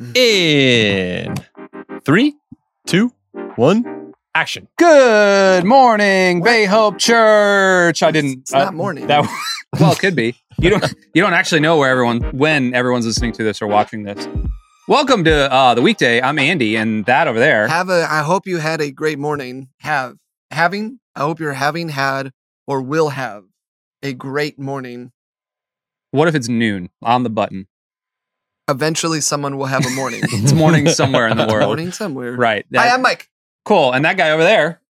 In three, two, one, action. Good morning, Bay Hope Church. I didn't. It's not morning. That, well, it could be. You don't. You don't actually know where everyone, when everyone's listening to this or watching this. Welcome to uh, the weekday. I'm Andy, and that over there. Have a. I hope you had a great morning. Have having. I hope you're having had or will have a great morning. What if it's noon on the button? Eventually, someone will have a morning. It's morning somewhere in the world. morning somewhere. Right. Hi, I'm Mike. cool. And that guy over there.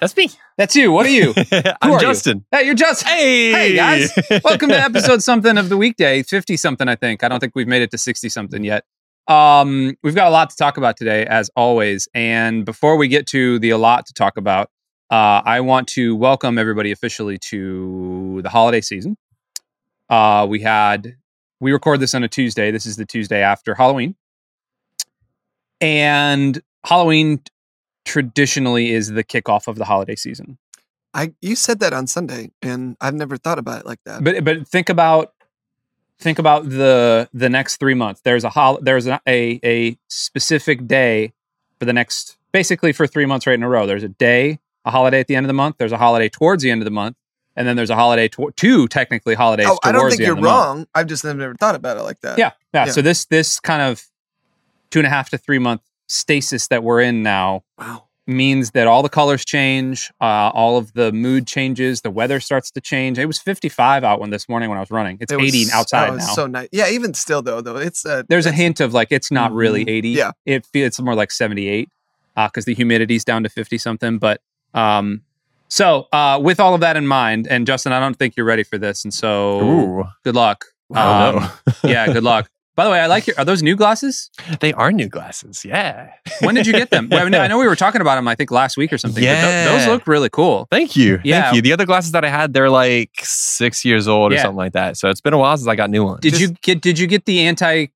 That's me. That's you. What are you? I'm are you? Justin. hey, you're just. Hey, Hey guys, welcome to episode something of the weekday, fifty something. I think I don't think we've made it to sixty something yet. Um, we've got a lot to talk about today, as always. And before we get to the a lot to talk about, uh, I want to welcome everybody officially to the holiday season. Uh, we had we record this on a Tuesday. This is the Tuesday after Halloween, and Halloween traditionally is the kickoff of the holiday season. I you said that on Sunday, and I've never thought about it like that. But but think about think about the the next three months. There's a hol- there's a, a a specific day for the next basically for three months right in a row. There's a day, a holiday at the end of the month. There's a holiday towards the end of the month, and then there's a holiday to- two technically holidays. oh, I don't think you're the month. wrong. I've just never thought about it like that. Yeah, yeah, Yeah. So this this kind of two and a half to three month stasis that we're in now Wow. means that all the colors change, uh, all of the mood changes, the weather starts to change. It was 55 out when this morning when I was running. It's It was- 80 outside oh, now. So nice. Yeah. Even still, though, though it's uh, There's a hint of like it's not really Mhm. 80. Yeah. it feels it's more like 78 because the humidity's down to 50 something. But um, so uh, with all of that in mind, and Justin, I don't think you're ready for this, and so Ooh, good luck. Um, yeah, good luck. By the way, I like your. Are those new glasses? They are new glasses. Yeah. When did you get them? Well, I know- I know we were talking about them. I think last week or something. but tho- those look really cool. Thank you. Yeah. Thank you. The other glasses that I had, they're like six years old or something like that. So it's been a while since I got new ones. Did you get? Did you get the anti?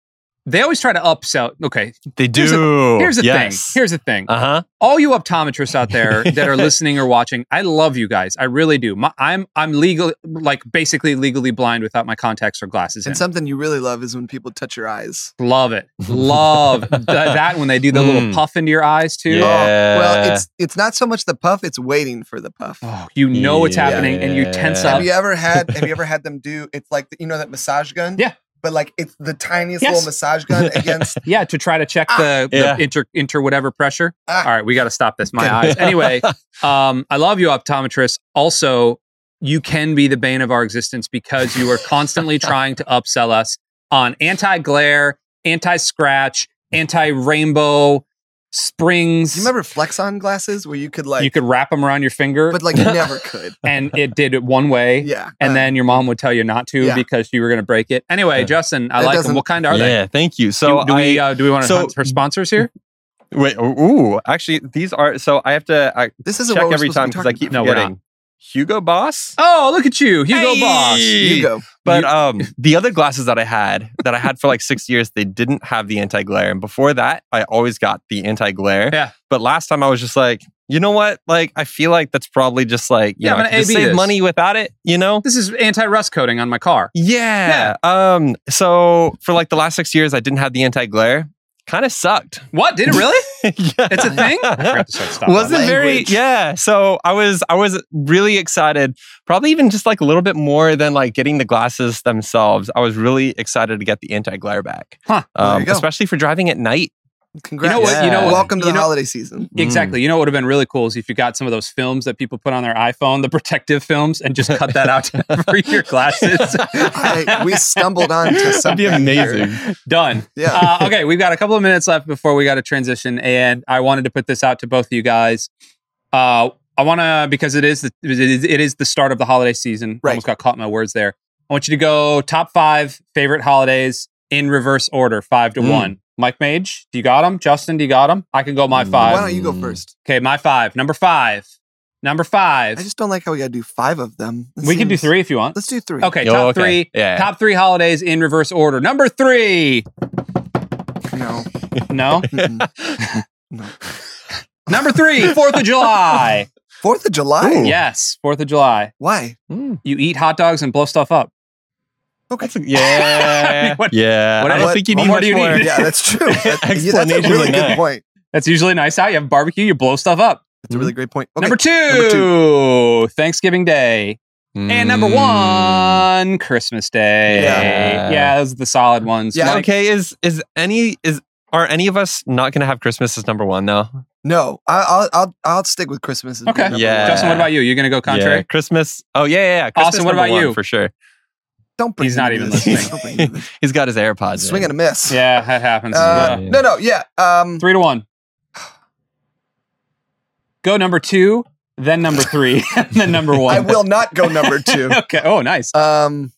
They always try to upsell. Okay, They do. Here's the- here's the yes. thing. Here's the thing. Uh huh. all you optometrists out there that are listening or watching, I love you guys. I really do. My, I'm I'm legal, like basically legally blind without my contacts or glasses. In. and something you really love is when people touch your eyes. love it, love Th- that when they do the little Mm. puff into your eyes too. Yeah. Oh, well, it's it's not so much the puff; it's waiting for the puff. Oh, you know what's happening, and you tense up. Have you ever had Have you ever had them do? It's like you know that massage gun. Yeah. But like it's the tiniest Yes. little massage gun against. Yeah, to try to check Ah. the, the Yeah. inter inter whatever pressure. Ah. All right, we got to stop this. My eyes. Anyway, um, I love you, optometrists. Also, you can be the bane of our existence because you are constantly trying to upsell us on anti glare, anti scratch, anti rainbow springs. You remember flex on glasses where you could like, you could wrap them around your finger, but like you never could. and it did it one way. Yeah. And uh, then your mom would tell you not to Yeah. because you were going to break it. Anyway, Yeah. Justin, I That like them. What kind are they? yeah. Thank you. So do, do we uh, do we want to so- hunt for sponsors here? wait. Ooh, actually, these are. So I have to I this isn't check what every time because I keep No, we're forgetting. Hugo Boss. Oh, look at you, Hugo Hey! Boss. Hugo. But You- um, the other glasses that I had, that I had for like six years, they didn't have the anti glare. And before that, I always got the anti glare. Yeah. But last time I was just like, you know what? Like, I feel like that's probably just like, you Yeah, know, I'm I gonna could just save this. money without it, you know? This is anti-rust coating on my car. Yeah. Yeah. Um. So for like the last six years, I didn't have the anti glare. Kind of sucked. What? Did it really? yeah. It's a thing? I forgot to start stop wasn't very yeah so i was i was really excited probably even just like a little bit more than like getting the glasses themselves i was really excited to get the anti-glare back Huh. Um, especially for driving at night Congrats. You know what? You know Yeah. what? Welcome to you the know- holiday season. Exactly. You know what would have been really cool is if you got some of those films that people put on their iPhone, the protective films, and just cut that out to cover your glasses. I, we stumbled on to that'd something. be amazing Done. Yeah. Uh, okay, we've got a couple of minutes left before we got to transition, and I wanted to put this out to both of you guys. Uh, I want to because it is the it is, it is the start of the holiday season. Right. Almost got caught in my words there. I want you to go top five favorite holidays in reverse order, five to Mm. one. Mike Mage, do you got him? Justin, do you got him? I can go my Mm. five. Why don't you go first? Okay, my five. Number five. Number five. I just don't like how we got to do five of them. That we can do three if you want. Let's do three. Okay, Oh, top okay. three. Yeah. Top three holidays in reverse order. Number three. No. No. No. Number three. Fourth of July. Fourth of July. Ooh. Yes, Fourth of July. Why? Mm. You eat hot dogs and blow stuff up. Okay. That's a, yeah. What- yeah. what- I don't what- think you what need much do you more. need? yeah, that's true. That- yeah, that's a really good that. point. That's usually nice. How you have barbecue, you blow stuff up. That's a really great point. Okay. Number, two, number Thanksgiving Day. And number Mm. one, Christmas Day. Yeah. Yeah, those are the solid ones. Yeah, Mike, Okay, is is any is are any of us not going to have Christmas as number one though? No, I, I'll I'll I'll stick with Christmas. as Okay. number Yeah. one. Justin, what about you? You're going to go Yeah, contrary? Christmas. Oh yeah, yeah. yeah. Christmas Austin, what about one, you? For sure. Don't bring He's not even this. listening. Don't bring me to this. He's got his AirPods. Swing in. and a miss. Yeah, that happens. Uh, Yeah. No, no, yeah. Um, Three to one. Go number two, then number three, and then number one. I will not go number two. okay. Oh, nice. Um,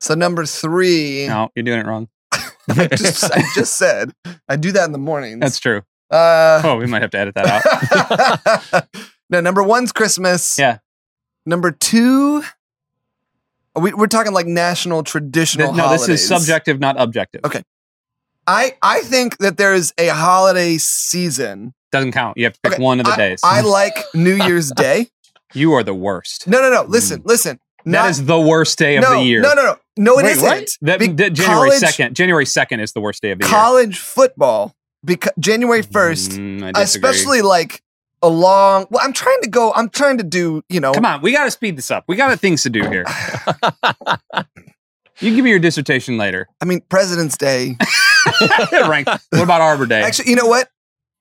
so number three, no, you're doing it wrong. I just I just said I do that in the mornings. That's true. uh, Oh, we might have to edit that out. no, number one's Christmas. Yeah. Number two, we, we're talking like national traditional. Holidays. No, this is subjective, not objective. Okay. I I think that there is a holiday season. Doesn't count. You have to pick Okay, one of the I, days. I like New Year's Day. you are the worst. No, no, no. Listen, listen. Mm. That Not- is the worst day of no, the year. No, no, no. No, it Wait, not That, that January college- second. January second is the worst day of the year. College football, because January first, Mm, I disagree. especially like a long. Well, I'm trying to go. I'm trying to do. You know, Come on, we got to speed this up. We got things to do here. you give me your dissertation later. I mean, President's Day. Rank. What about Arbor Day? Actually, you know what?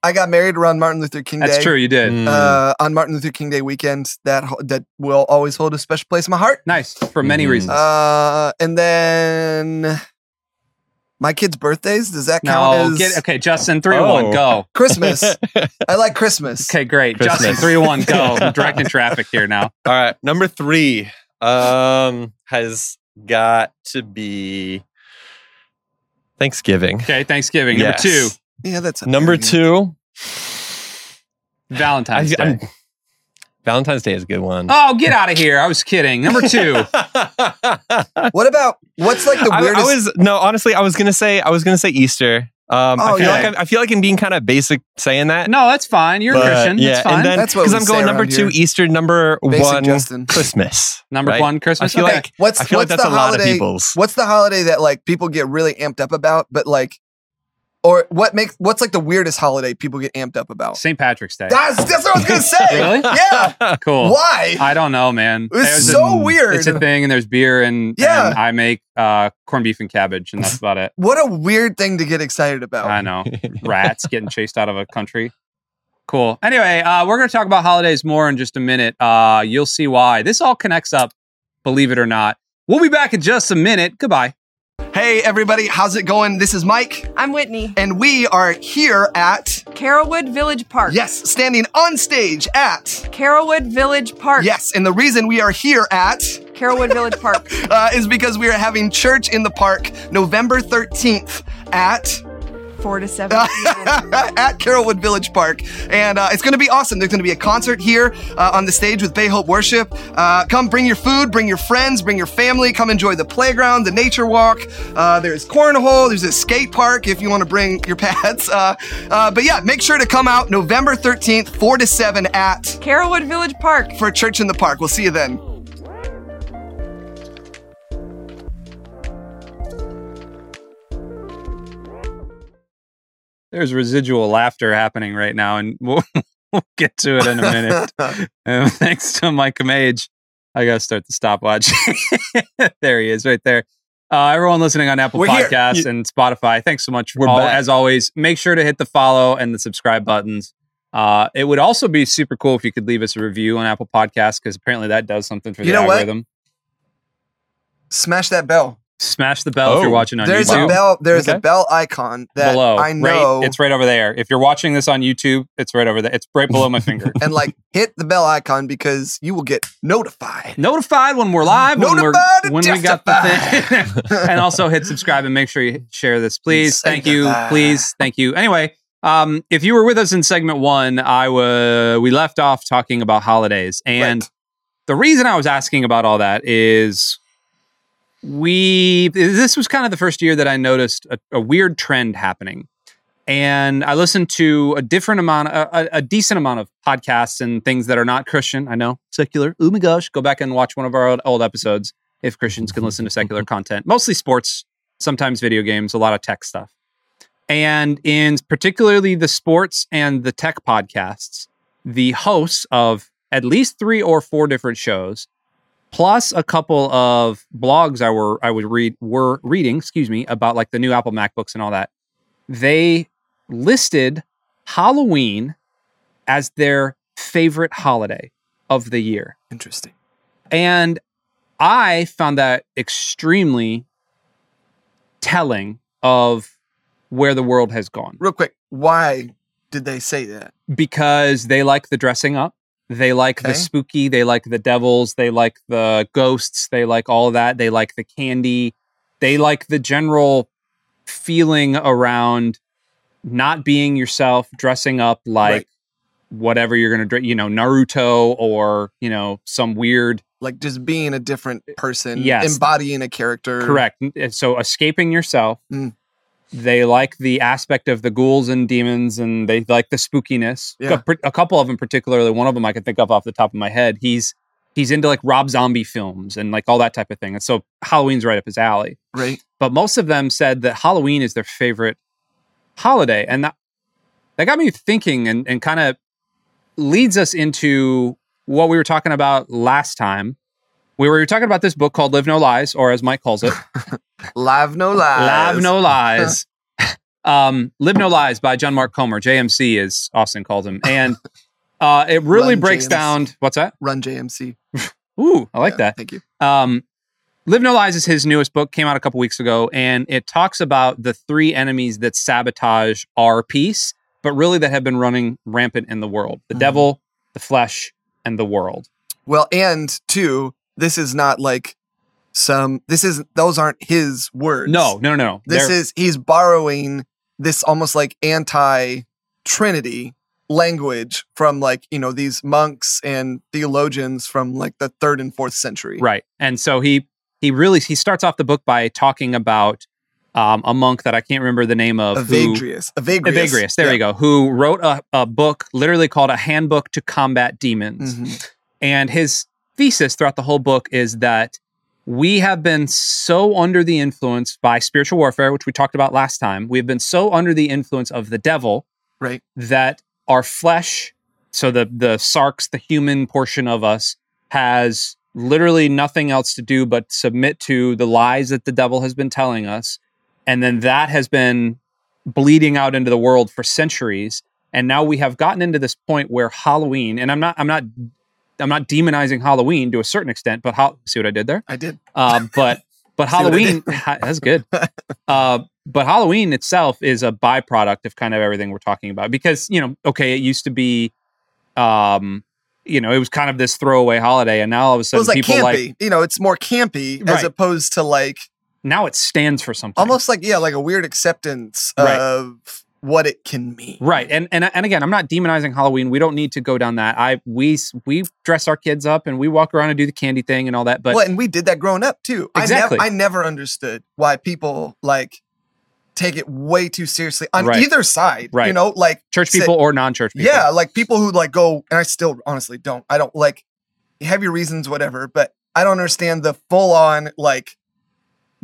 I got married around Martin Luther King Day. That's true. You did. Mm. Uh, on Martin Luther King Day weekend, that ho- that will always hold a special place in my heart. Nice for many Mhm. reasons. Uh, and then my kids' birthdays. Does that count no, as get okay, Justin. Three Oh. one, go. Christmas? I like Christmas. Okay, great. Christmas. Justin, three one, go. I'm directing traffic here now. All right, number three um, has got to be Thanksgiving. Okay, Thanksgiving. Number two, Yeah, that's a Number two, Valentine's I- Day. I'm- Valentine's Day is a good one. Oh, get out of here! I was kidding. Number two. What about what's like the I, I weirdest? was no, honestly, I was gonna say I was gonna say Easter. Um, I Oh, feel yeah. like I'm, I feel like I'm being kind of basic saying that. No, that's fine. You're a Christian. Yeah, that's fine. and then That's what because I'm going number two, here. Easter, number Basic one, Justin. Christmas. number right? one, Christmas. I feel Okay. like what's I feel like what's that's the a lot of holiday? people's. What's the holiday that like people get really amped up about, but like, or what makes what's like the weirdest holiday people get amped up about? St. Patrick's Day. That's that's what I was gonna say. Really? Yeah. Cool. Why? I don't know, man. It's There's a- so weird. It's a thing, and there's beer, and, Yeah. and I make uh, corned beef and cabbage, and that's about it. What a weird thing to get excited about. I know. Rats getting chased out of a country. Cool. Anyway, uh, we're going to talk about holidays more in just a minute. Uh, you'll see why. This all connects up, believe it or not. We'll be back in just a minute. Goodbye. Hey everybody, how's it going? This is Mike, I'm Whitney. and we are here at Carrollwood Village Park. yes, standing on stage at Carrollwood Village Park. yes, and the reason we are here at Carrollwood Village Park. uh, is because we are having church in the park November thirteenth at Four to seven. at Carrollwood Village Park. And uh, it's going to be awesome. There's going to be a concert here uh, on the stage with Bay Hope Worship. Uh, come bring your food, bring your friends, bring your family. Come enjoy the playground, the nature walk. Uh, there's cornhole, there's a skate park if you want to bring your pets. Uh, uh, but yeah, make sure to come out November 13th, 4 to 7 at Carrollwood Village Park. for Church in the Park. We'll see you then. There's residual laughter happening right now, and we'll, we'll get to it in a minute. Um, thanks to Mike Mage. I got to start the stopwatch. there he is, right there. Uh, everyone listening on Apple We're. Podcasts and Spotify, thanks so much. All- As always, make sure to hit the follow and the subscribe buttons. Uh, it would also be super cool if you could leave us a review on Apple Podcasts because apparently that does something for You the know what? algorithm. Smash that bell. Smash the bell if you're Oh, watching on There's YouTube. a bell. There's a bell icon that below. I know. Right, it's right over there. If you're watching this on YouTube, it's right over there. It's right below my finger. and like hit the bell icon because you will get notified. Notified when we're live. When, we're, Notified and when we got the thing. and also hit subscribe and make sure you share this, please. Thank you, please, thank you. Anyway, um, if you were with us in segment one, I was we left off talking about holidays, and Right. the reason I was asking about all that is we this was kind of the first year that I noticed a, a weird trend happening. And I listened to a different amount, a, a- decent amount of podcasts and things that are not Christian. I know secular. Oh my gosh, go back and watch one of our old, old episodes. if Christians can listen to secular mm-hmm. content, mostly sports, sometimes video games, a lot of tech stuff. And in particularly the sports and the tech podcasts, the hosts of at least three or four different shows, plus a couple of blogs I were I was read were reading, excuse me, about like the new Apple MacBooks and all that. They listed Halloween as their favorite holiday of the year. Interesting. And I found that extremely telling of where the world has gone Real quick, why did they say that? because they like the dressing up. They like Okay. the spooky. They like the devils. They like the ghosts. They like all that. They like the candy. They like the general feeling around not being yourself, dressing up like Right. whatever you're going to, you know, Naruto or, you know, some weird Like just being a different person, Yes. embodying a character. Correct. So escaping yourself. Mm. They like the aspect of the ghouls and demons, and they like the spookiness. Yeah. A, a couple of them, particularly one of them, I can think of off the top of my head. He's he's into like Rob Zombie films and like all that type of thing. And so Halloween's right up his alley. Right. But most of them said that Halloween is their favorite holiday, and that that got me thinking, and and kind of leads us into what we were talking about last time. We were talking about this book called Live No Lies, or as Mike calls it, Live no lies. Live No Lies. um, Live No Lies by John Mark Comer, JMC, as Austin calls him. And uh, it really Run, breaks James. down. What's that? Run JMC. Ooh, I like Yeah, that. Thank you. Um, Live No Lies is his newest book, came out a couple weeks ago, and it talks about the three enemies that sabotage our peace, but really that have been running rampant in the world the Mhm. devil, the flesh, and the world. Well, and two, this is not like some. This is those aren't his words. No, no, no. This They're- is he's borrowing this almost like anti Trinity language from like you know these monks and theologians from like the third and fourth century. Right. And so he he really he starts off the book by talking about um, a monk that I can't remember the name of. who- Evagrius. Evagrius. Evagrius, there Yeah. you go. Who wrote a, a book literally called A Handbook to Combat Demons. Mhm. And his thesis throughout the whole book is that we have been so under the influence by spiritual warfare, which we talked about last time. We've been so under the influence of the devil Right. that our flesh, so the the sarx, the human portion of us, has literally nothing else to do but submit to the lies that the devil has been telling us, and then that has been bleeding out into the world for centuries. And now we have gotten into this point where Halloween, and I'm not, I'm not, I'm not demonizing Halloween to a certain extent, but how, see what I did there? I did. Uh, but but See what I Halloween that's good. Uh, but Halloween itself is a byproduct of kind of everything we're talking about because you know, okay, it used to be, um, you know, it was kind of this throwaway holiday, and now all of a It sudden was like people campy. like you know, it's more campy as opposed to like now it stands for something. almost like yeah, like a weird acceptance Right. of what it can mean. Right, and and and again, I'm not demonizing Halloween. We don't need to go down that. I we we dress our kids up and we walk around and do the candy thing and all that. But well, and we did that growing up too. Exactly. I, nev- I never understood why people like take it way too seriously on Right. either side. right. You know, like church say- people or non-church people, yeah, like people who like go, and I still honestly don't. I don't like have your reasons, whatever, but I don't understand the full on like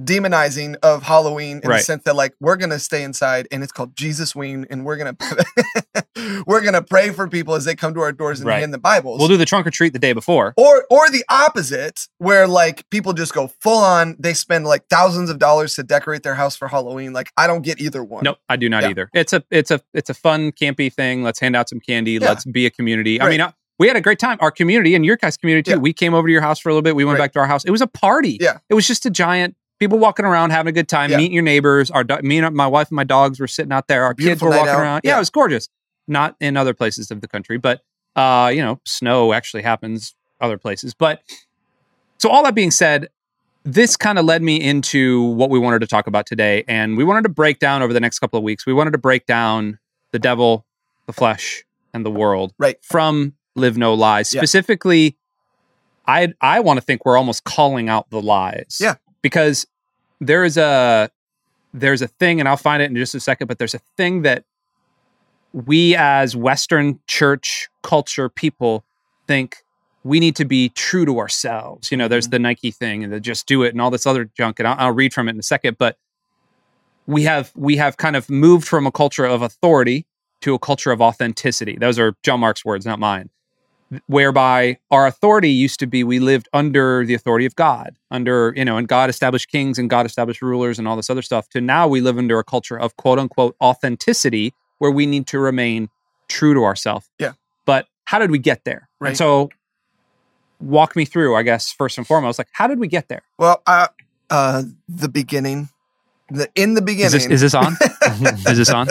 demonizing of Halloween in Right. the sense that like we're gonna stay inside and it's called Jesus Ween and we're gonna we're gonna pray for people as they come to our doors and Right. hand the Bibles. we'll do the trunk or treat the day before. or or the opposite, where like people just go full on, they spend like thousands of dollars to decorate their house for Halloween. Like I don't get either one. Nope, I do not Yeah. either. It's a it's a it's a fun campy thing. Let's hand out some candy. Yeah. Let's be a community. I mean, uh, we had a great time. Our community and your guys' community too. Yeah. We came over to your house for a little bit. We went Right. back to our house. It was a party. Yeah. it was just a giant people walking around having a good time, Yeah. meeting your neighbors. Our do- me and my wife and my dogs were sitting out there. Our kids were walking out. around. Yeah, Yeah. it was gorgeous. Not in other places of the country, but uh, you know, snow actually happens other places. But so all that being said, this kind of led me into what we wanted to talk about today. And we wanted to break down over the next couple of weeks, we wanted to break down the devil, the flesh, and the world Right. from Live No Lies. Yeah. Specifically, I I want to think we're almost calling out the lies. Yeah. Because there is a there's a thing, and I'll find it in just a second, but there's a thing that we as Western church culture people think we need to be true to ourselves. You know, there's mm-hmm. the Nike thing and the just do it and all this other junk. And I'll, I'll read from it in a second. But we have we have kind of moved from a culture of authority to a culture of authenticity. Those are John Mark's words, not mine. Whereby our authority used to be we lived under the authority of God, under, you know, and God established kings and God established rulers and all this other stuff, to now we live under a culture of quote unquote authenticity where we need to remain true to ourselves. Yeah. But how did we get there? Right. And so walk me through, I guess, first and foremost, like how did we get there? Well, uh, uh, the beginning, the in the beginning, Is this, is this on? is this on?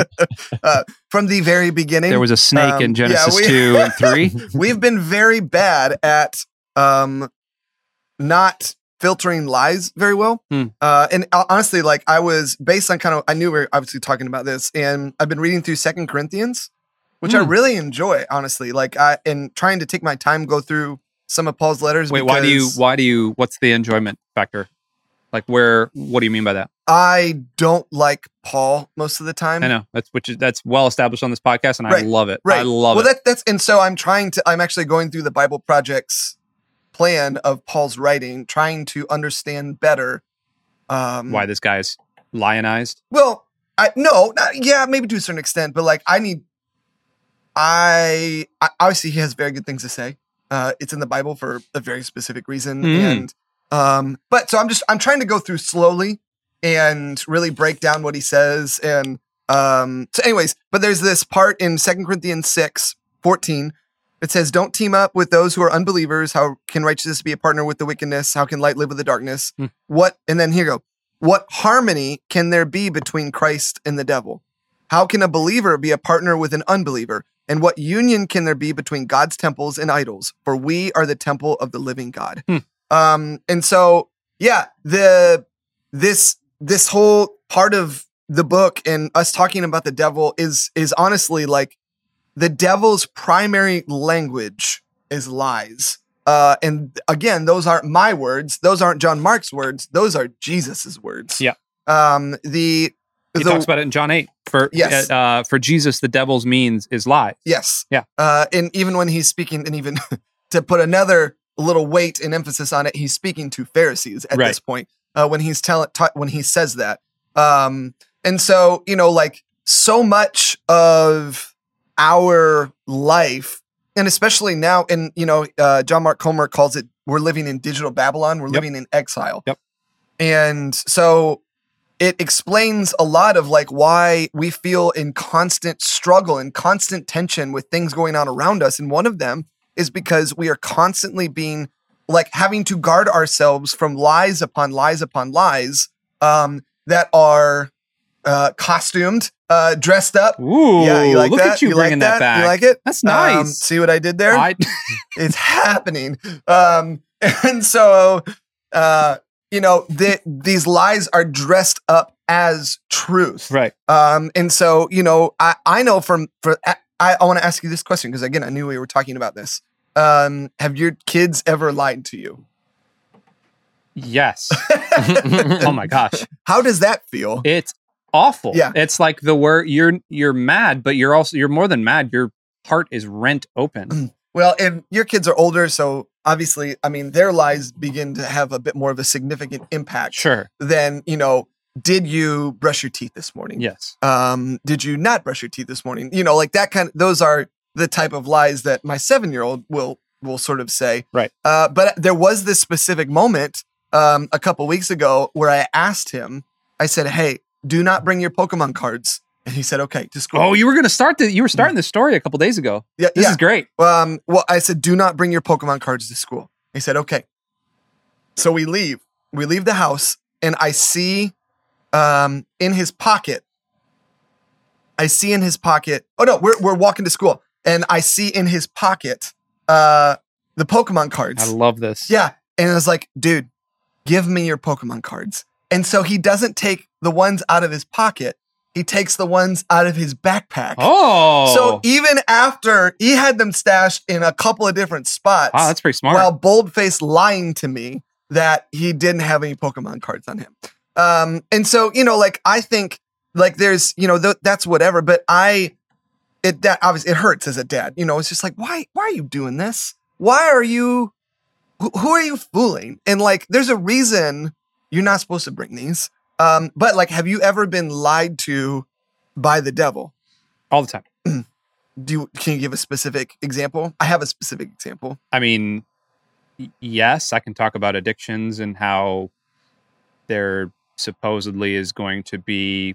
from the very beginning, There was a snake Um, in yeah, Genesis we- 2 and 3. we've been very bad at um, not filtering lies very well. Hmm. Uh, and uh, honestly, like I was based on kind of, I knew we were obviously talking about this, and I've been reading through Second Corinthians, which I Hmm. really enjoy, honestly. Like I and trying to take my time go through some of Paul's letters. Wait, why do you why do you what's the enjoyment factor? Like where what do you mean by that? I don't like Paul most of the time. I know. That's which is that's well established on this podcast and I love it. Right. I love well, it. that, that's and so I'm trying to. I'm actually going through the Bible Project's plan of Paul's writing, trying to understand better. Um, why this guy is lionized. Well, I no, not, yeah, maybe to a certain extent, but like I need. I, I obviously he has very good things to say. Uh, it's in the Bible for a very specific reason, Mm. and um, but so I'm just I'm trying to go through slowly and really break down what he says, and um, so anyways, but there's this part in Second Corinthians 6, 14. It says, Don't team up with those who are unbelievers. How can righteousness be a partner with the wickedness? How can light live with the darkness? Hmm. What, and then here you go. What harmony can there be between Christ and the devil? How can a believer be a partner with an unbeliever? And what union can there be between God's temples and idols? For we are the temple of the living God. Hmm. Um, and so, yeah, the this this whole part of the book and us talking about the devil is is honestly like the devil's primary language is lies. Uh, and again, those aren't my words. Those aren't John Mark's words. Those are Jesus's words. Yeah. Um, the He the- talks about it in John 8. For Yes. uh, for Jesus the devil's means is lies. Yes. Yeah. Uh, and even when he's speaking, and even to put another little weight and emphasis on it, he's speaking to Pharisees at Right. this point uh, when he's telling ta- when he says that. Um, and so you know, like so much of our life, and especially now, and you know, uh, John Mark Comer calls it we're living in digital Babylon. We're Yep. living in exile. Yep. And so it explains a lot of like why we feel in constant struggle and constant tension with things going on around us. And one of them is because we are constantly being like having to guard ourselves from lies upon lies upon lies um, that are uh, costumed, uh, dressed up. Ooh, yeah, you like look that? at you, like bringing that? back. You like it? That's Um, nice. see what I did there? I, it's happening. Um, and so, uh, you know, the, these lies are dressed up as truth. right. Um, and so, you know, I, I know from, for, I, I want to ask you this question because again, I knew we were talking about this. Um, have your kids ever lied to you? Yes. oh my gosh. How does that feel? It's awful. Yeah. It's like the word you're you're mad, but you're also you're more than mad. Your heart is rent open. Well, and your kids are older, so obviously, I mean, their lies begin to have a bit more of a significant impact Sure. than, you know, did you brush your teeth this morning? Yes. um did you not brush your teeth this morning you know like that kind of those are the type of lies that my seven year old will will sort of say Right. uh but there was this specific moment um a couple weeks ago where i asked him i said hey do not bring your pokemon cards and he said okay to school Oh, you were gonna start the you were starting this story a couple days ago. yeah This yeah is great. um well i said do not bring your pokemon cards to school he said okay so we leave we leave the house and i see um in his pocket i see in his pocket oh no we're, we're walking to school and i see in his pocket uh the pokemon cards I love this. yeah and i was like dude give me your pokemon cards and so he doesn't take the ones out of his pocket he takes the ones out of his backpack Oh. so even after he had them stashed in a couple of different spots, wow, that's pretty smart. while boldface lying to me that he didn't have any Pokemon cards on him. Um, and so you know, like I think like there's you know th- that's whatever, but I it that obviously it hurts as a dad. You know, it's just like why why are you doing this? why are you, who, who are you fooling? And like, there's a reason you're not supposed to bring these. Um, but like, have you ever been lied to by the devil? All the time. Do you, can you give a specific example? I have a specific example. I mean, yes, I can talk about addictions and how there supposedly is going to be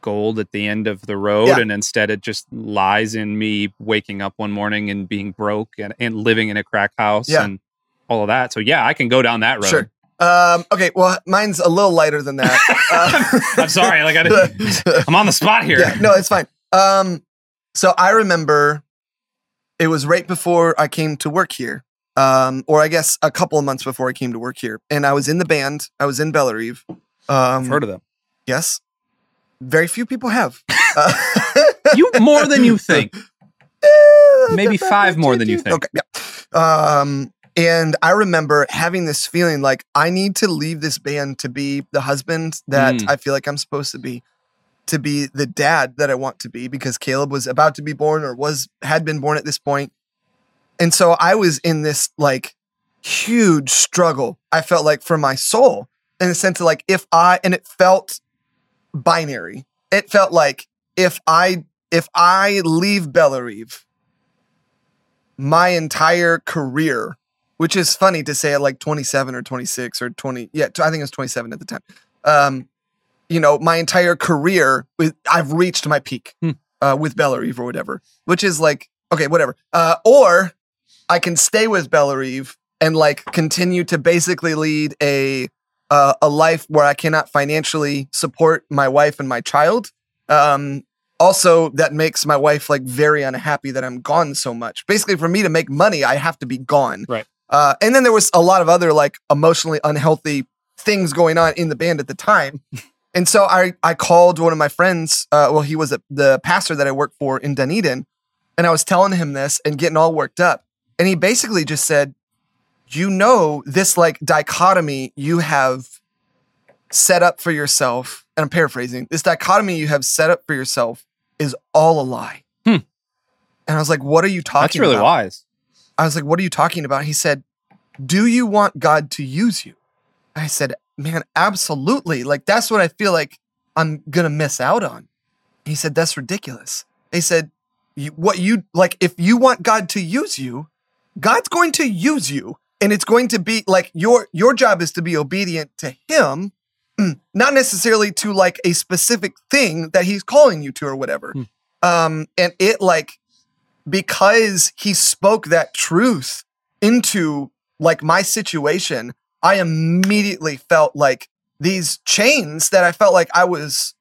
gold at the end of the road. Yeah. And instead, it just lies in me waking up one morning and being broke and, and living in a crack house Yeah. and all of that. So, yeah, I can go down that road. Sure. Um, okay, well, mine's a little lighter than that. Uh, I'm sorry. Like, I didn't, I'm on the spot here. yeah, no, it's fine. Um, so I remember it was right before I came to work here, um, or I guess a couple of months before I came to work here, and I was in the band. I was in Bellarive. Um, I've heard of them. Yes, very few people have. Uh, You more than you think. eh, Maybe five more than you think. Okay, yeah. Um, and I remember having this feeling like I need to leave this band to be the husband that Mm. I feel like I'm supposed to be, to be the dad that I want to be because Caleb was about to be born or was had been born at this point. And so I was in this like huge struggle. I felt like for my soul in the sense of like if I and it felt binary. It felt like if I if I leave Bellarive, my entire career, which is funny to say at like 27 or 26 or 20, yeah, I think it was 27 at the time. Um, you know, my entire career, I've reached my peak Hmm. uh, with Bellarive or whatever, which is like, okay, whatever. Uh, or I can stay with Bellarive and like continue to basically lead a uh, a life where I cannot financially support my wife and my child. Um, also, that makes my wife like very unhappy that I'm gone so much. Basically, for me to make money, I have to be gone. Right. Uh, and then there was a lot of other like emotionally unhealthy things going on in the band at the time. and so I I called one of my friends. Uh, well, he was a, the pastor that I worked for in Dunedin, and I was telling him this and getting all worked up. And he basically just said, "You know, this like dichotomy you have set up for yourself." And I'm paraphrasing. This dichotomy you have set up for yourself is all a lie. Hmm. And I was like, "What are you talking That's really about?" wise. I was like, what are you talking about? He said, do you want God to use you? I said, man, absolutely. Like, that's what I feel like I'm going to miss out on. He said, that's ridiculous. He said, you, what you like, if you want God to use you, God's going to use you. And it's going to be like your your job is to be obedient to him, mm, not necessarily to like a specific thing that he's calling you to or whatever. Hmm. Um, and it like because he spoke that truth into like my situation, I immediately felt like these chains that I felt like I was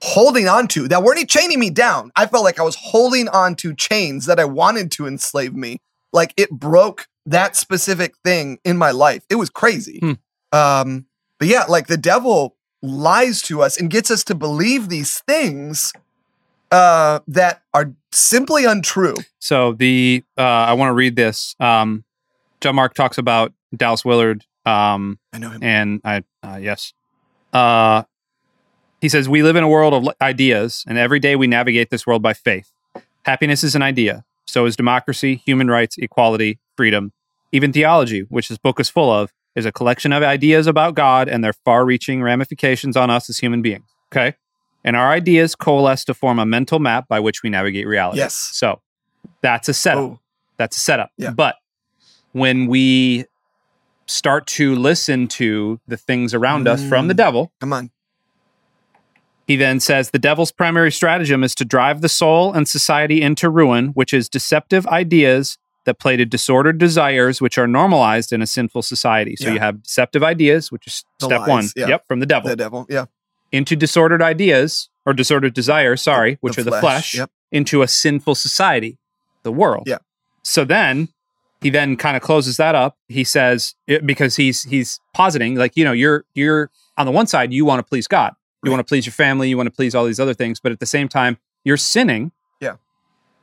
holding on to that weren't chaining me down. I felt like I was holding on to chains that I wanted to enslave me. Like it broke that specific thing in my life. It was crazy. Hmm. Um, but yeah, like the devil lies to us and gets us to believe these things uh, that are simply untrue. So the uh, I want to read this. Um, John Mark talks about Dallas Willard, um, I know him. and I uh, yes, uh, he says we live in a world of ideas, and every day we navigate this world by faith. Happiness is an idea. So is democracy, human rights, equality, freedom, even theology, which this book is full of, is a collection of ideas about God and their far-reaching ramifications on us as human beings. Okay. And our ideas coalesce to form a mental map by which we navigate reality. Yes. So that's a setup. Oh, That's a setup. Yeah. But when we start to listen to the things around us from the Mm. devil, come on. He then says the devil's primary stratagem is to drive the soul and society into ruin, which is deceptive ideas that play to disordered desires, which are normalized in a sinful society. So Yeah. you have deceptive ideas, which is The step lies, one. yeah. Yep, from the devil. The devil. Yeah. into disordered ideas or disordered desires, sorry, which are the flesh, Yep. into a sinful society, the world. Yeah. So then he then kind of closes that up. He says because he's he's positing like you know you're you're on the one side you want to please God, you Right. want to please your family, you want to please all these other things, but at the same time you're sinning. Yeah.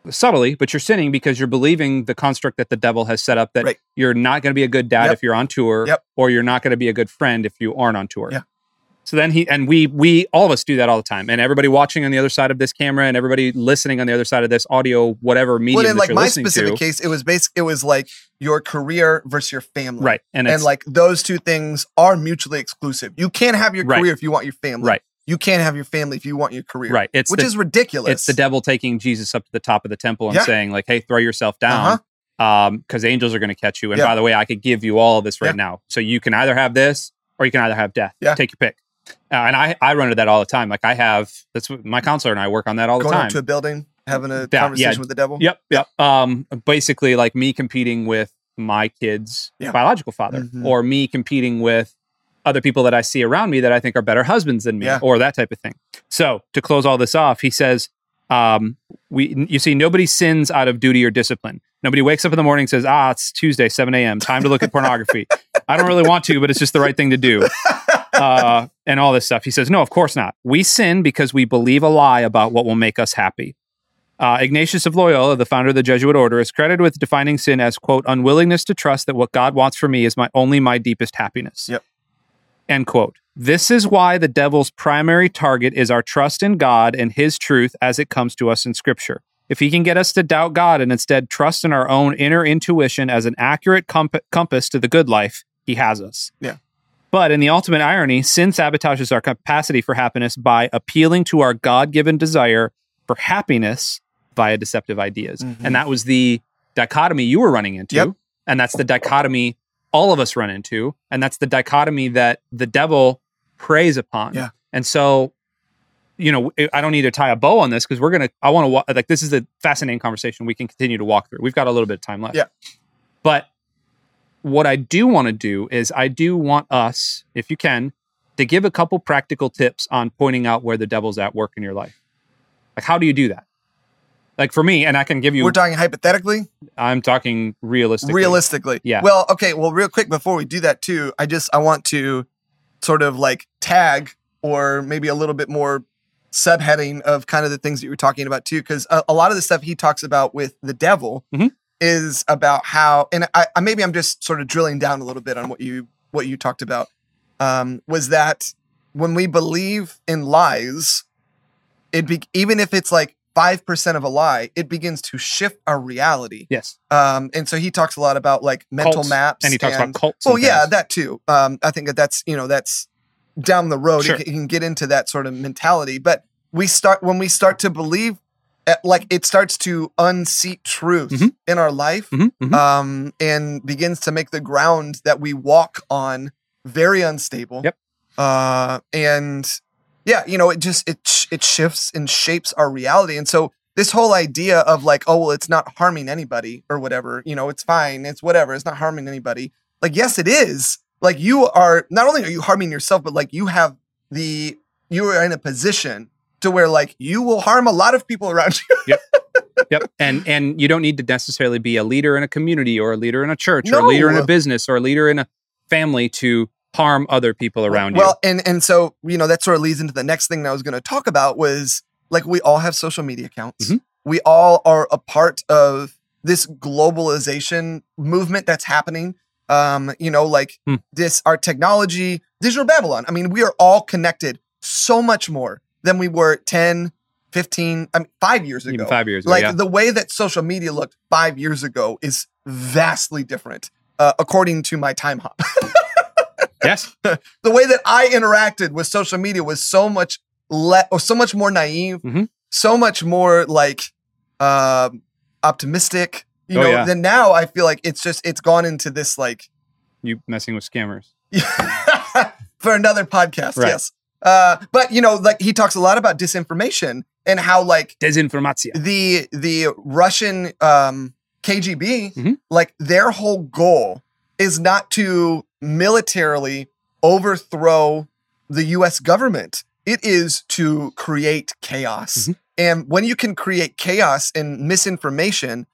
Subtly, but you're sinning because you're believing the construct that the devil has set up that Right. you're not going to be a good dad Yep. if you're on tour, Yep. or you're not going to be a good friend if you aren't on tour. Yeah. So then he and we we all of us do that all the time, and everybody watching on the other side of this camera, and everybody listening on the other side of this audio, whatever medium well, in that like you're my specific to, case, it was basic. It was like your career versus your family, right? And, And, like those two things are mutually exclusive. You can't have your Right. career if you want your family. Right. You can't have your family if you want your career. right. It's Which the, is ridiculous. it's the devil taking Jesus up to the top of the temple and Yeah. saying like, "Hey, throw yourself down." Um, because angels are going to catch you. And Yeah. by the way, I could give you all of this right Yeah. now. So you can either have this or you can either have death. Yeah. Take your pick. Uh, and I, I run into that all the time. Like I have, that's what my counselor and I work on that all the Going time. up to a building, having a Yeah, conversation yeah. with the devil. Yep, yep. Um, basically, like me competing with my kid's Yeah. biological father, Mhm. or me competing with other people that I see around me that I think are better husbands than me, Yeah. or that type of thing. So to close all this off, he says, um, "We, you see, nobody sins out of duty or discipline. Nobody wakes up in the morning and says, ah, it's Tuesday, seven a.m. Time to look at pornography. I don't really want to, but it's just the right thing to do." Uh, and all this stuff. He says, No, of course not. We sin because we believe a lie about what will make us happy. Uh, Ignatius of Loyola, the founder of the Jesuit order, is credited with defining sin as, quote, unwillingness to trust that what God wants for me is my only my deepest happiness. Yep. End quote. This is why the devil's primary target is our trust in God and his truth as it comes to us in Scripture. If he can get us to doubt God and instead trust in our own inner intuition as an accurate comp- compass to the good life, he has us. Yeah. But in the ultimate irony, sin sabotages our capacity for happiness by appealing to our God given desire for happiness via deceptive ideas. Mhm. And that was the dichotomy you were running into. Yep. And that's the dichotomy all of us run into. And that's the dichotomy that the devil preys upon. Yeah. And so, you know, I- I don't need to tie a bow on this because we're going to, I want to, like, this is a fascinating conversation we can continue to walk through. We've got a little bit of time left. Yeah. But what I do want to do is I do want us, if you can, to give a couple practical tips on pointing out where the devil's at work in your life. Like, how do you do that? Like for me, and I can give you, We're talking hypothetically, I'm talking realistically. realistically. Yeah. Well, okay. Well, real quick before we do that too, I just I want to sort of like tag or maybe a little bit more subheading of kind of the things that you were talking about too, because a, a lot of the stuff he talks about with the devil Mhm. Is about how, and I, I maybe I'm just sort of drilling down a little bit on what you what you talked about. Um, was that when we believe in lies, it be, even if it's like five percent of a lie, it begins to shift our reality. Yes. Um, and so he talks a lot about like mental Cults. maps, And he talks about cults. Well, yeah, things. that too. Um, I think that that's you know that's down the road. Sure. You, can, you can get into that sort of mentality, but we start when we start to believe, like it starts to unseat truth Mhm. in our life, Mhm, mhm. um, and begins to make the ground that we walk on very unstable. Yep. Uh, and yeah, you know, it just it it shifts and shapes our reality, and so this whole idea of like, oh well, it's not harming anybody or whatever, you know, it's fine, it's whatever, it's not harming anybody. Like, yes, it is. Like, you are not only are you harming yourself, but like you have the you are in a position to where like you will harm a lot of people around you. yep. Yep. And and you don't need to necessarily be a leader in a community or a leader in a church or a leader in a business or a leader in a family to harm other people around you. well, and and so you know that sort of leads into the next thing that I was going to talk about was like we all have social media accounts. Mhm. We all are a part of this globalization movement that's happening. Um, you know, like Hmm. this our technology, digital Babylon. I mean, we are all connected so much more than we were 10, 15, I mean 5 years ago. Even five years ago. like yeah. the way that social media looked 5 years ago is vastly different. Uh, according to my Timehop. yes. the way that I interacted with social media was so much le- or so much more naive, Mhm. so much more like um optimistic. You Oh, know, yeah. then now I feel like it's just it's gone into this like You messing with scammers. for another podcast. Right. Yes, uh, but you know, like he talks a lot about disinformation and how like Dezinformatsiya. the the Russian um, KGB, Mhm. like their whole goal is not to militarily overthrow the U.S. government. It is to create chaos, Mhm. and when you can create chaos and misinformation,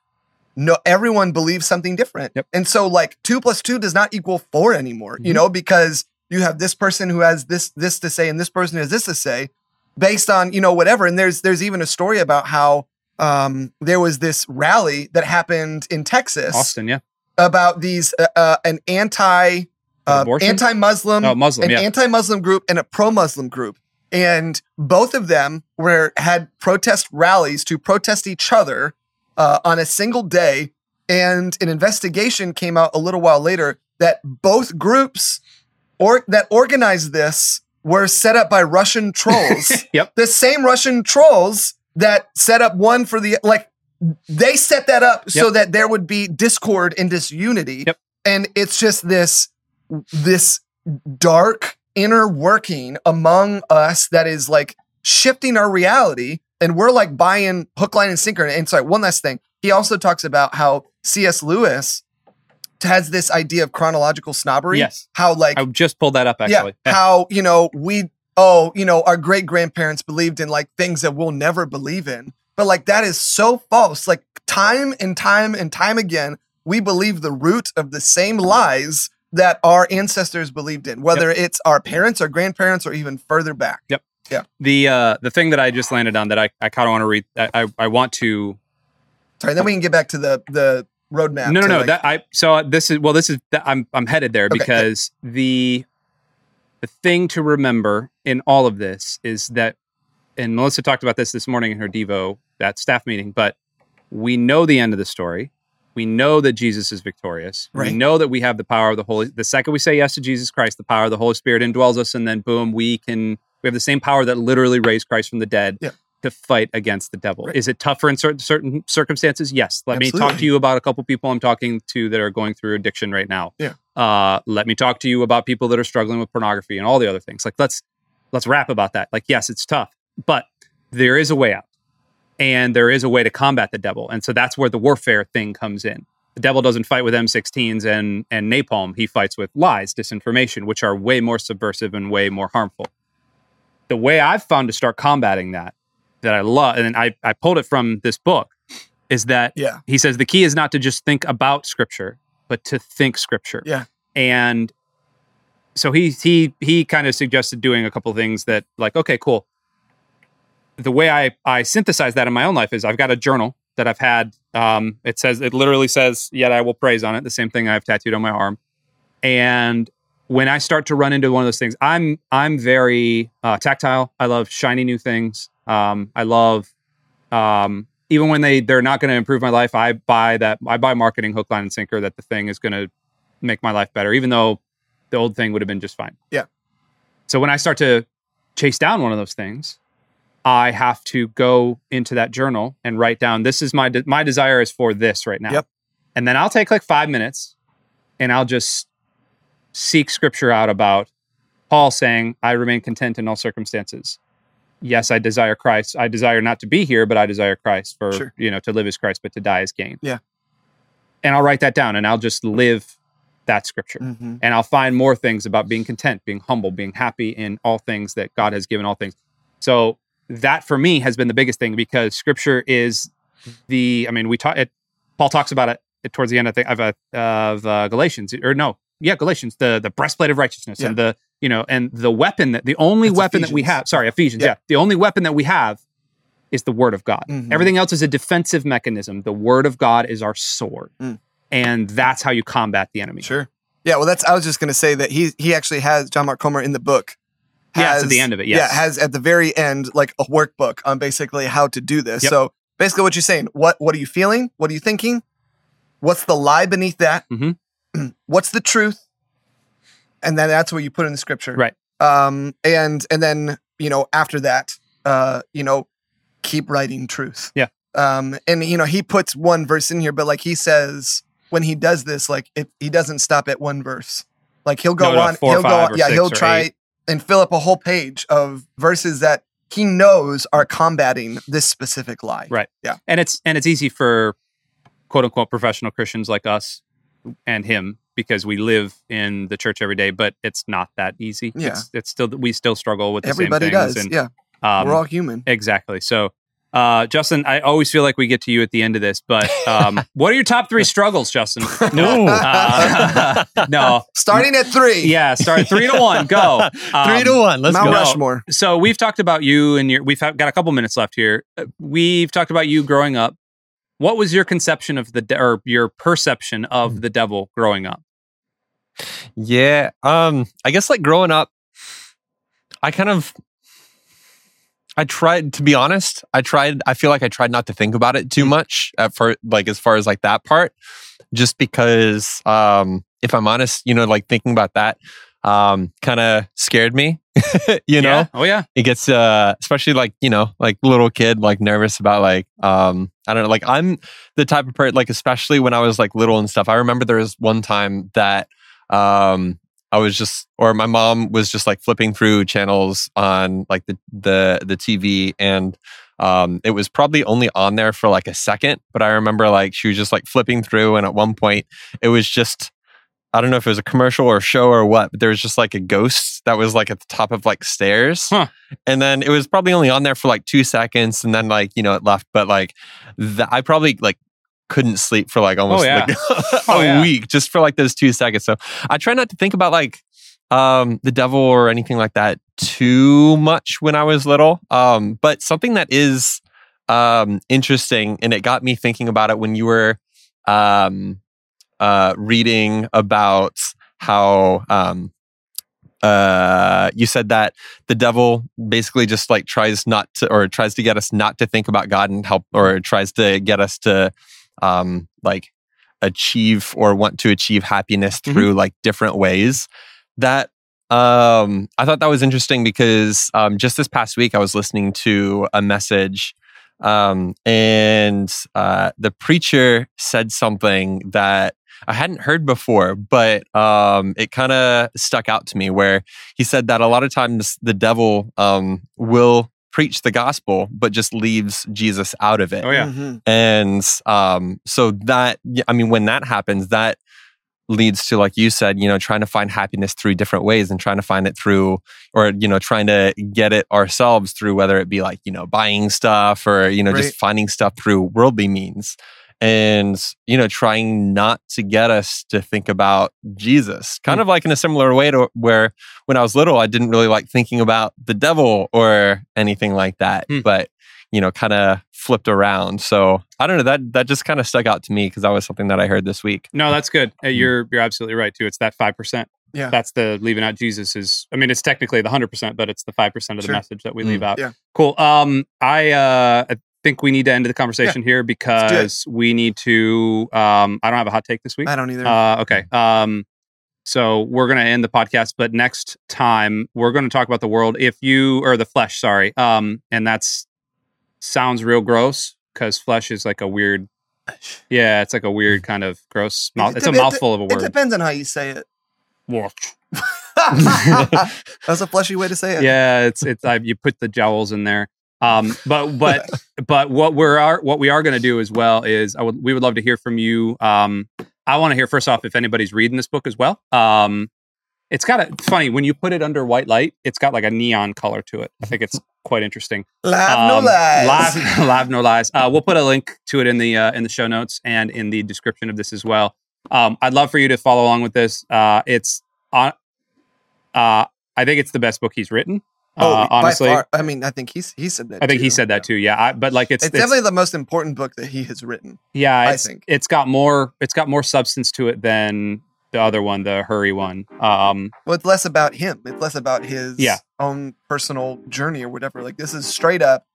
no, everyone believes something different, Yep. and so like two plus two does not equal four anymore. You Mhm. know, because you have this person who has this this to say, and this person has this to say, based on you know whatever and there's there's even a story about how um there was this rally that happened in Texas Austin, yeah. about these uh, uh, an anti uh, anti-Muslim, Oh, Muslim, an yeah. anti-Muslim group, and a pro-Muslim group, and both of them were had protest rallies to protest each other uh, on a single day. And an investigation came out a little while later that both groups or that organized this were set up by Russian trolls. Yep. The same Russian trolls that set up one for the like they set that up so that there would be discord and disunity. Yep. And it's just this this dark inner working among us that is like shifting our reality and we're like buying hook line and sinker and sorry one last thing he also talks about how cs lewis has this idea of chronological snobbery Yes. how like I just pulled that up actually. yeah, how you know we oh you know our great grandparents believed in like things that we'll never believe in but like that is so false like time and time and time again we believe the root of the same lies that our ancestors believed in whether it's our parents or grandparents or even further back Yep. Yeah. The uh, the thing that I just landed on that I, I kind of want to read. I, I I want to sorry then we can get back to the the roadmap no no no like- that I so uh, this is well this is that I'm I'm headed there Okay, because the the thing to remember in all of this is that and Melissa talked about this this morning in her devo that staff meeting but we know the end of the story we know that Jesus is victorious we Right. know that we have the power of the holy the second we say yes to Jesus Christ the power of the Holy Spirit indwells us and then boom we can we have the same power that literally raised Christ from the dead Yeah. To fight against the devil Right. is it tougher in certain certain circumstances yes let me talk to you about a couple people I'm talking to that are going through addiction right now. Yeah. Uh, let me talk to you about people that are struggling with pornography and all the other things. Like let's let's rap about that. Like yes, it's tough, but there is a way out, and there is a way to combat the devil. And so that's where the warfare thing comes in. The devil doesn't fight with M16s and and napalm. He fights with lies, disinformation, which are way more subversive and way more harmful. The way I've found to start combating that, that I love, and I I pulled it from this book, is that yeah. he says the key is not to just think about scripture but to think scripture. Yeah. and so he he he kind of suggested doing a couple things that like okay cool. The way i i synthesize that in my own life is i've got a journal that i've had um it says it literally says yet i will praise on it the same thing i've tattooed on my arm. And when i start to run into one of those things i'm i'm very uh, tactile. I love shiny new things um i love um even when they they're not going to improve my life i buy that i buy marketing hook line and sinker that the thing is going to make my life better even though the old thing would have been just fine Yeah. so when i start to chase down one of those things i have to go into that journal and write down this is my de- my desire is for this right now Yep. and then i'll take like five minutes and i'll just seek scripture out about paul saying i remain content in all circumstances yes i desire christ i desire not to be here but i desire christ for Sure. you know to live as christ but to die as gain Yeah. and i'll write that down and i'll just live that scripture Mhm. and I'll find more things about being content, being humble, being happy in all things that God has given all things. So that for me has been the biggest thing because scripture is the I mean we talk it Paul talks about it, towards the end I think of uh, of uh, Galatians or no yeah Galatians the the breastplate of righteousness and the you know and the weapon that the only That's weapon that we have sorry Ephesians Yeah. yeah. the only weapon that we have is the word of God Mhm. everything else is a defensive mechanism the word of God is our sword Mm. and that's how you combat the enemy Sure. Yeah, well, that's. I was just going to say that he he actually has John Mark Comer in the book. Yeah, it's at the end of it, yes. Yeah, has at the very end like a workbook on basically how to do this. Yep. So basically, what you're saying, what what are you feeling? What are you thinking? What's the lie beneath that? Mhm. What's the truth? And then that's what you put in the scripture. Right. Um. And and then you know after that, uh, you know, keep writing truth. Yeah. Um. And you know he puts one verse in here, but like he says when he does this, like it, he doesn't stop at one verse. Like he'll go No, no, on, he'll go on, yeah, he'll try eight. and fill up a whole page of verses that he knows are combating this specific lie. Right. Yeah. and it's and it's easy for quote unquote professional Christians like us and him because we live in the church every day, but it's not that easy. Yeah. It's, it's still we still struggle with the Everybody same things. does. And, yeah. um, We're all human. exactly. So, uh, Justin, I always feel like we get to you at the end of this, but um, what are your top three struggles, Justin? No. Uh, no, Starting at three. yeah, start three to one, go Three Um, to one. Let's Mount go. Rushmore. so we've talked about you and your we've got a couple minutes left here Uh, we've talked about you growing up what was your conception of the de- or your perception of the devil growing up Yeah. Um, I guess like growing up, I kind of I tried to be honest, I tried I feel like I tried not to think about it too much at first like as far as like that part. Just because um if I'm honest, you know, like thinking about that um kind of scared me. you know? Yeah. Oh yeah. it gets uh especially like you know like little kid like nervous about like um i don't know like i'm the type of person like especially when i was like little and stuff i remember there was one time that um i was just or my mom was just like flipping through channels on like the the the tv and um it was probably only on there for like a second but i remember like she was just like flipping through and at one point it was just I don't know if it was a commercial or a show or what, but there was just like a ghost that was like at the top of like stairs. Huh. And then it was probably only on there for like two seconds and then like, you know, it left. But like th- I probably like couldn't sleep for like almost yeah. like a Oh, yeah. week just for like those two seconds. So I try not to think about like um the devil or anything like that too much when I was little. Um, but something that is um interesting and it got me thinking about it when you were um uh, reading about how um, uh, you said that the devil basically just like tries not to or tries to get us not to think about God and help or tries to get us to um, like achieve or want to achieve happiness Mhm. through like different ways. That um, I thought that was interesting because um, just this past week I was listening to a message um, and uh, the preacher said something that I hadn't heard before, but um, it kind of stuck out to me. Where he said that a lot of times the devil um, will preach the gospel, but just leaves Jesus out of it. Oh yeah. Mhm. And um, so that, I mean, when that happens, that leads to, like you said, you know, trying to find happiness through different ways and trying to find it through, or, you know, trying to get it ourselves through whether it be like, you know, buying stuff or, you know, Right. just finding stuff through worldly means. And, you know, trying not to get us to think about Jesus, kind Hmm. of like in a similar way to where when I was little, I didn't really like thinking about the devil or anything like that. Hmm. But you know, kind of flipped around. So I don't know. That that just kind of stuck out to me because that was something that I heard this week. No, that's good. Uh, You're you're absolutely right too. It's that five percent. Yeah. That's the leaving out Jesus is. I mean, it's technically the hundred percent, but it's the five percent of the Sure. message that we Mm. leave out. Yeah. Cool. Um, I uh, I think we need to end the conversation here because we need to. Um, I don't have a hot take this week. I don't either. Uh, okay. Um, so we're going to end the podcast, but next time we're going to talk about the world. If you or the flesh, sorry. Um, and that's sounds real gross because flesh is like a weird. Yeah, it's like a weird kind of gross. Mouth. It It's a dep- it mouthful of a word. it depends on how you say it. Well, That's a fleshy way to say it. yeah, it's it's I, you put the jowls in there. Um, but but but what we're are what we are going to do as well is I would we would love to hear from you. Um, I want to hear first off if anybody's reading this book as well. Um, it's got a it's funny when you put it under white light. It's got like a neon color to it. I think it's quite interesting. Laugh no Um, lies. Live, live no lies. Uh, we'll put a link to it in the uh, in the show notes and in the description of this as well. Um, I'd love for you to follow along with this. Uh, it's on. Uh, I think it's the best book he's written. Oh, uh, honestly, by far. I mean, I think he's he said that. I think he too. said that too. Yeah, I, but like it's, It's, it's, definitely the most important book that he has written. yeah. I think. it's got more. It's got more substance to it than the other one, the hurry one. Um, Well, it's less about him. It's less about his Yeah. own personal journey or whatever. Like this is straight up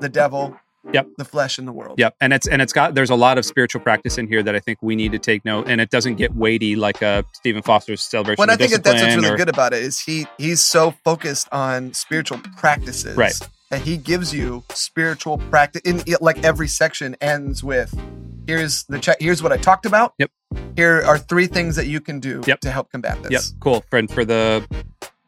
the devil, Yep. the flesh in the world. Yep, and it's and it's got there's a lot of spiritual practice in here that I think we need to take note, and it doesn't get weighty like a Stephen Foster's celebration. Of I think that's what's really or- good about it is he he's so focused on spiritual practices, Right. And he gives you spiritual practice. In like every section ends with, here's the check. Here's what I talked about. Yep. Here are three things that you can do Yep. to help combat this. Yep, cool. For for the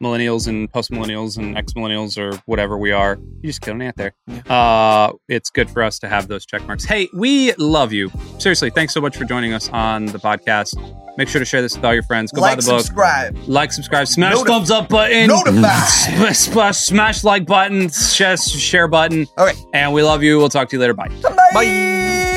millennials and post millennials and ex millennials or whatever we are, you just kill an ant there. Uh, it's good for us to have those check marks. Hey, we love you. Seriously, thanks so much for joining us on the podcast. Make sure to share this with all your friends. Go buy the book. subscribe, Like, subscribe, smash Notif- thumbs up button. notify. Smash, smash, smash like button, smash share button. Okay. And we love you. We'll talk to you later. Bye. Bye.